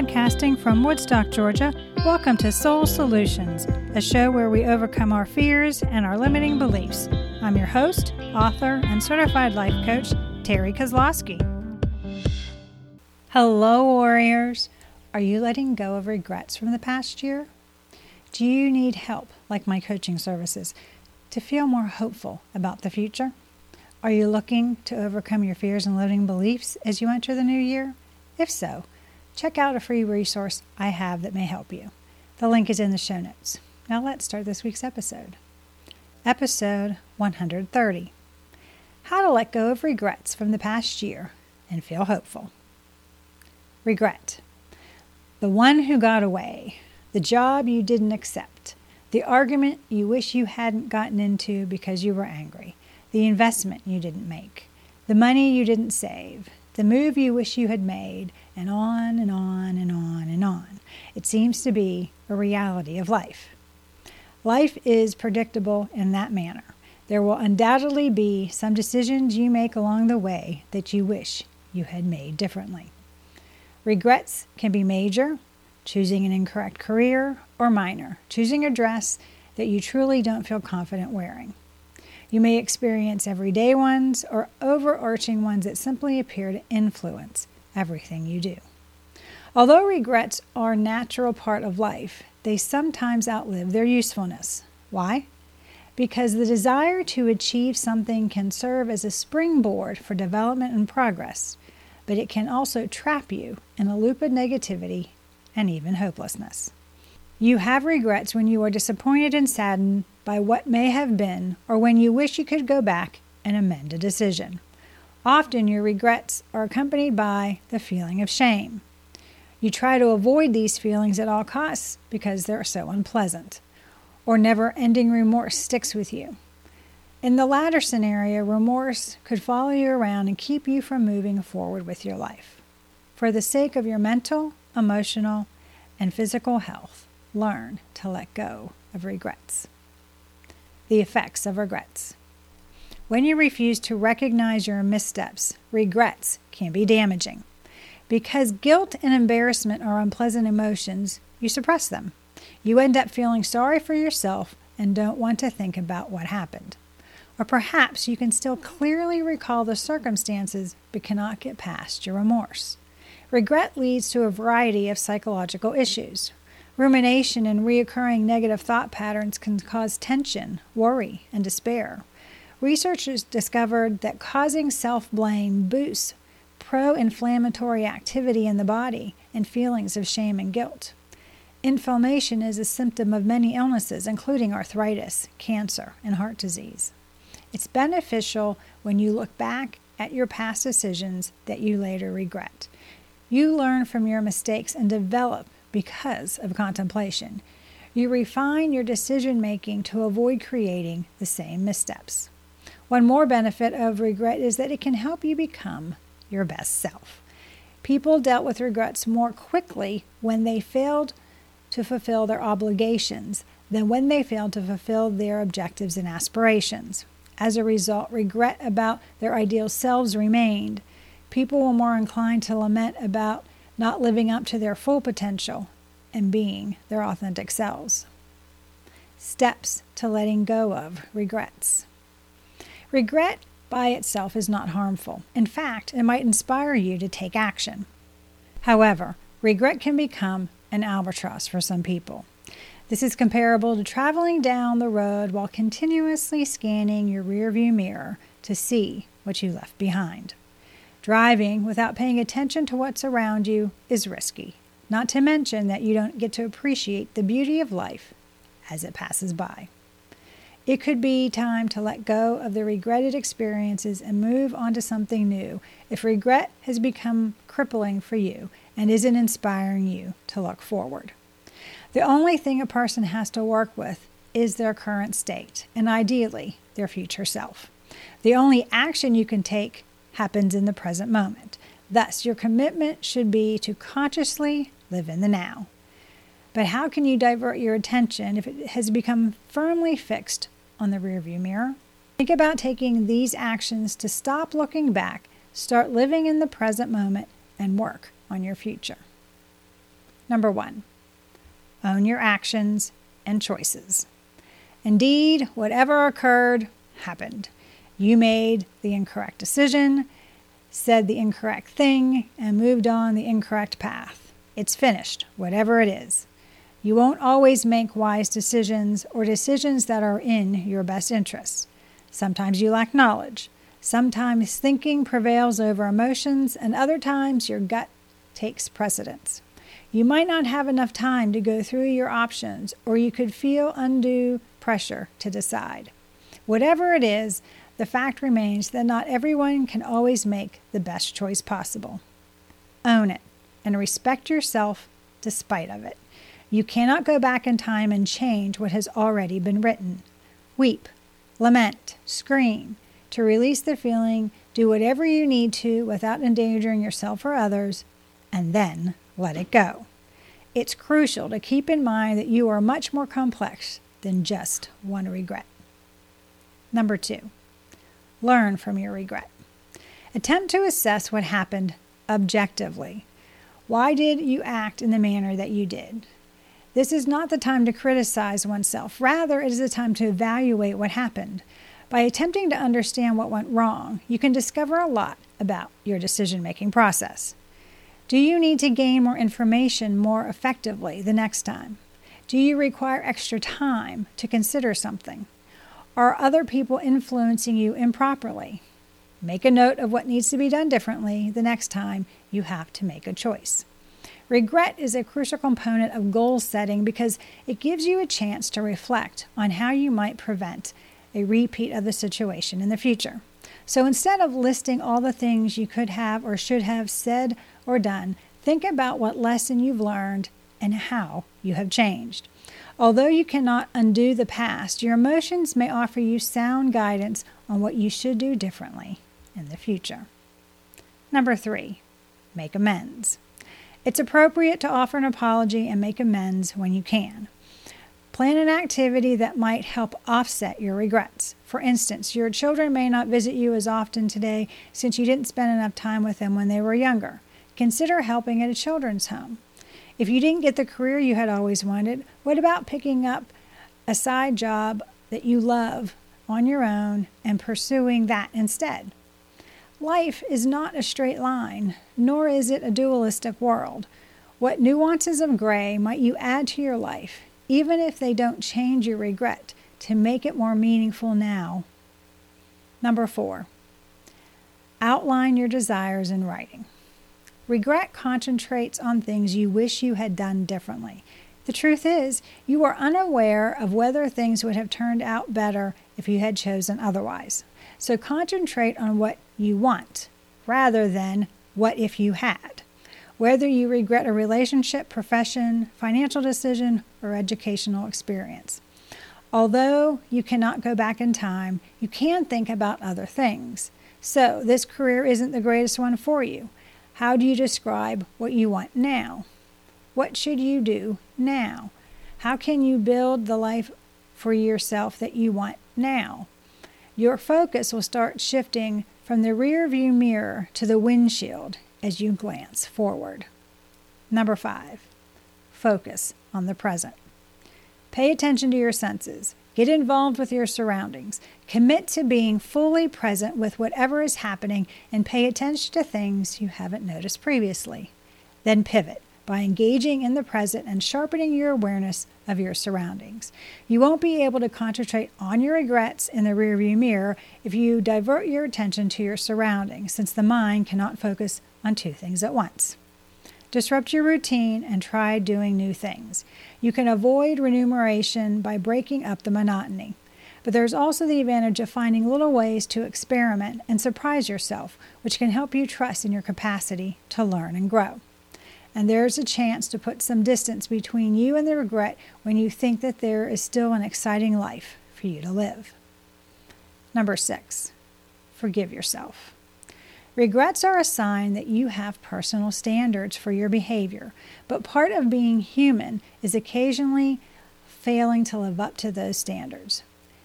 Podcasting from Woodstock, Georgia, welcome to Soul Solutions, a show where we overcome our fears and our limiting beliefs. I'm your host, author, and certified life coach, Terry Kozlowski. Hello, warriors. Are you letting go of regrets from the past year? Do you need help, like my coaching services, to feel more hopeful about the future? Are you looking to overcome your fears and limiting beliefs as you enter the new year? If so, check out a free resource I have that may help you. The link is in the show notes. Now let's start this week's episode. Episode 130 How to Let Go of Regrets from the Past Year and Feel Hopeful. Regret. The one who got away, the job you didn't accept, the argument you wish you hadn't gotten into because you were angry, the investment you didn't make, the money you didn't save, the move you wish you had made, and on and on and on and on. It seems to be a reality of life. Life is predictable in that manner. There will undoubtedly be some decisions you make along the way that you wish you had made differently. Regrets can be major, choosing an incorrect career, or minor, choosing a dress that you truly don't feel confident wearing. You may experience everyday ones or overarching ones that simply appear to influence everything you do. Although regrets are a natural part of life, they sometimes outlive their usefulness. Why? Because the desire to achieve something can serve as a springboard for development and progress, but it can also trap you in a loop of negativity and even hopelessness. You have regrets when you are disappointed and saddened by what may have been, or when you wish you could go back and amend a decision. Often your regrets are accompanied by the feeling of shame. You try to avoid these feelings at all costs because they're so unpleasant, or never ending remorse sticks with you. In the latter scenario, remorse could follow you around and keep you from moving forward with your life. For the sake of your mental, emotional, and physical health, learn to let go of regrets. The effects of regrets. When you refuse to recognize your missteps, regrets can be damaging. Because guilt and embarrassment are unpleasant emotions, you suppress them. You end up feeling sorry for yourself and don't want to think about what happened. Or perhaps you can still clearly recall the circumstances but cannot get past your remorse. Regret leads to a variety of psychological issues. Rumination and reoccurring negative thought patterns can cause tension, worry, and despair. Researchers discovered that causing self blame boosts pro inflammatory activity in the body and feelings of shame and guilt. Inflammation is a symptom of many illnesses, including arthritis, cancer, and heart disease. It's beneficial when you look back at your past decisions that you later regret. You learn from your mistakes and develop because of contemplation. You refine your decision making to avoid creating the same missteps. One more benefit of regret is that it can help you become your best self. People dealt with regrets more quickly when they failed to fulfill their obligations than when they failed to fulfill their objectives and aspirations. As a result, regret about their ideal selves remained. People were more inclined to lament about not living up to their full potential and being their authentic selves. Steps to letting go of regrets. Regret by itself is not harmful. In fact, it might inspire you to take action. However, regret can become an albatross for some people. This is comparable to traveling down the road while continuously scanning your rearview mirror to see what you left behind. Driving without paying attention to what's around you is risky, not to mention that you don't get to appreciate the beauty of life as it passes by. It could be time to let go of the regretted experiences and move on to something new if regret has become crippling for you and isn't inspiring you to look forward. The only thing a person has to work with is their current state and ideally their future self. The only action you can take happens in the present moment. Thus, your commitment should be to consciously live in the now. But how can you divert your attention if it has become firmly fixed on the rearview mirror? Think about taking these actions to stop looking back, start living in the present moment, and work on your future. Number one, own your actions and choices. Indeed, whatever occurred happened. You made the incorrect decision, said the incorrect thing, and moved on the incorrect path. It's finished, whatever it is. You won't always make wise decisions or decisions that are in your best interests. Sometimes you lack knowledge. Sometimes thinking prevails over emotions, and other times your gut takes precedence. You might not have enough time to go through your options, or you could feel undue pressure to decide. Whatever it is, the fact remains that not everyone can always make the best choice possible. Own it and respect yourself despite of it. You cannot go back in time and change what has already been written. Weep, lament, scream. To release the feeling, do whatever you need to without endangering yourself or others, and then let it go. It's crucial to keep in mind that you are much more complex than just one regret. Number two, learn from your regret. Attempt to assess what happened objectively. Why did you act in the manner that you did? This is not the time to criticize oneself. Rather, it is the time to evaluate what happened. By attempting to understand what went wrong, you can discover a lot about your decision making process. Do you need to gain more information more effectively the next time? Do you require extra time to consider something? Are other people influencing you improperly? Make a note of what needs to be done differently the next time you have to make a choice. Regret is a crucial component of goal setting because it gives you a chance to reflect on how you might prevent a repeat of the situation in the future. So instead of listing all the things you could have or should have said or done, think about what lesson you've learned and how you have changed. Although you cannot undo the past, your emotions may offer you sound guidance on what you should do differently in the future. Number three, make amends. It's appropriate to offer an apology and make amends when you can. Plan an activity that might help offset your regrets. For instance, your children may not visit you as often today since you didn't spend enough time with them when they were younger. Consider helping at a children's home. If you didn't get the career you had always wanted, what about picking up a side job that you love on your own and pursuing that instead? Life is not a straight line, nor is it a dualistic world. What nuances of gray might you add to your life, even if they don't change your regret, to make it more meaningful now? Number four, outline your desires in writing. Regret concentrates on things you wish you had done differently. The truth is, you are unaware of whether things would have turned out better if you had chosen otherwise. So concentrate on what you want rather than what if you had. Whether you regret a relationship, profession, financial decision, or educational experience. Although you cannot go back in time, you can think about other things. So, this career isn't the greatest one for you. How do you describe what you want now? What should you do now? How can you build the life for yourself that you want now? Your focus will start shifting from the rear view mirror to the windshield as you glance forward. Number five, focus on the present. Pay attention to your senses. Get involved with your surroundings. Commit to being fully present with whatever is happening and pay attention to things you haven't noticed previously. Then pivot by engaging in the present and sharpening your awareness of your surroundings. You won't be able to concentrate on your regrets in the rearview mirror if you divert your attention to your surroundings, since the mind cannot focus on two things at once. Disrupt your routine and try doing new things. You can avoid remuneration by breaking up the monotony. But there's also the advantage of finding little ways to experiment and surprise yourself, which can help you trust in your capacity to learn and grow and there's a chance to put some distance between you and the regret when you think that there is still an exciting life for you to live. Number six, forgive yourself. Regrets are a sign that you have personal standards for your behavior, but part of being human is occasionally failing to live up to those standards.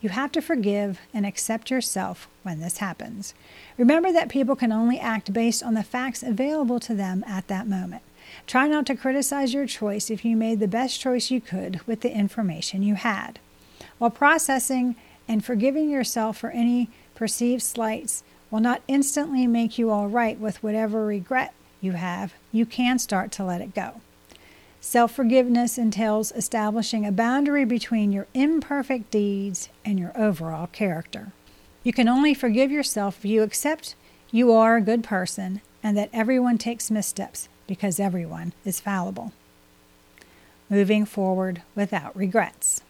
You have to forgive and accept yourself when this happens. Remember that people can only act based on the facts available to them at that moment. Try not to criticize your choice if you made the best choice you could with the information you had. While processing and forgiving yourself for any perceived slights will not instantly make you all right with whatever regret you have, you can start to let it go. Self forgiveness entails establishing a boundary between your imperfect deeds and your overall character. You can only forgive yourself if you accept you are a good person and that everyone takes missteps because everyone is fallible. Moving forward without regrets.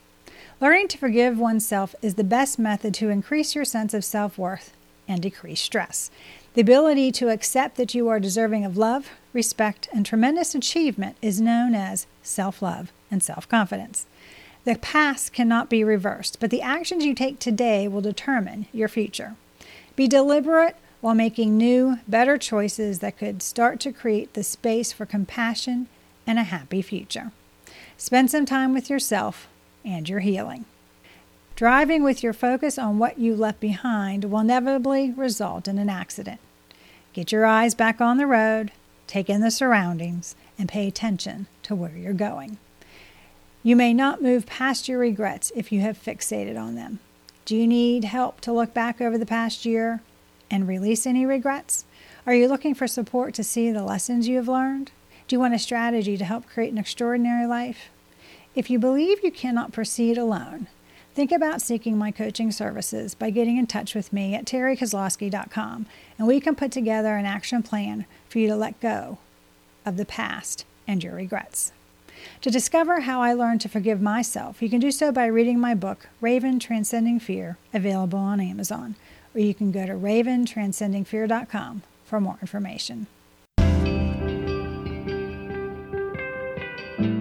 Learning to forgive oneself is the best method to increase your sense of self worth and decrease stress. The ability to accept that you are deserving of love, respect, and tremendous achievement is known as self love and self confidence. The past cannot be reversed, but the actions you take today will determine your future. Be deliberate while making new, better choices that could start to create the space for compassion and a happy future. Spend some time with yourself and your healing. Driving with your focus on what you left behind will inevitably result in an accident. Get your eyes back on the road, take in the surroundings, and pay attention to where you're going. You may not move past your regrets if you have fixated on them. Do you need help to look back over the past year and release any regrets? Are you looking for support to see the lessons you have learned? Do you want a strategy to help create an extraordinary life? If you believe you cannot proceed alone, Think about seeking my coaching services by getting in touch with me at terrykozlowski.com, and we can put together an action plan for you to let go of the past and your regrets. To discover how I learned to forgive myself, you can do so by reading my book, Raven Transcending Fear, available on Amazon, or you can go to raventranscendingfear.com for more information.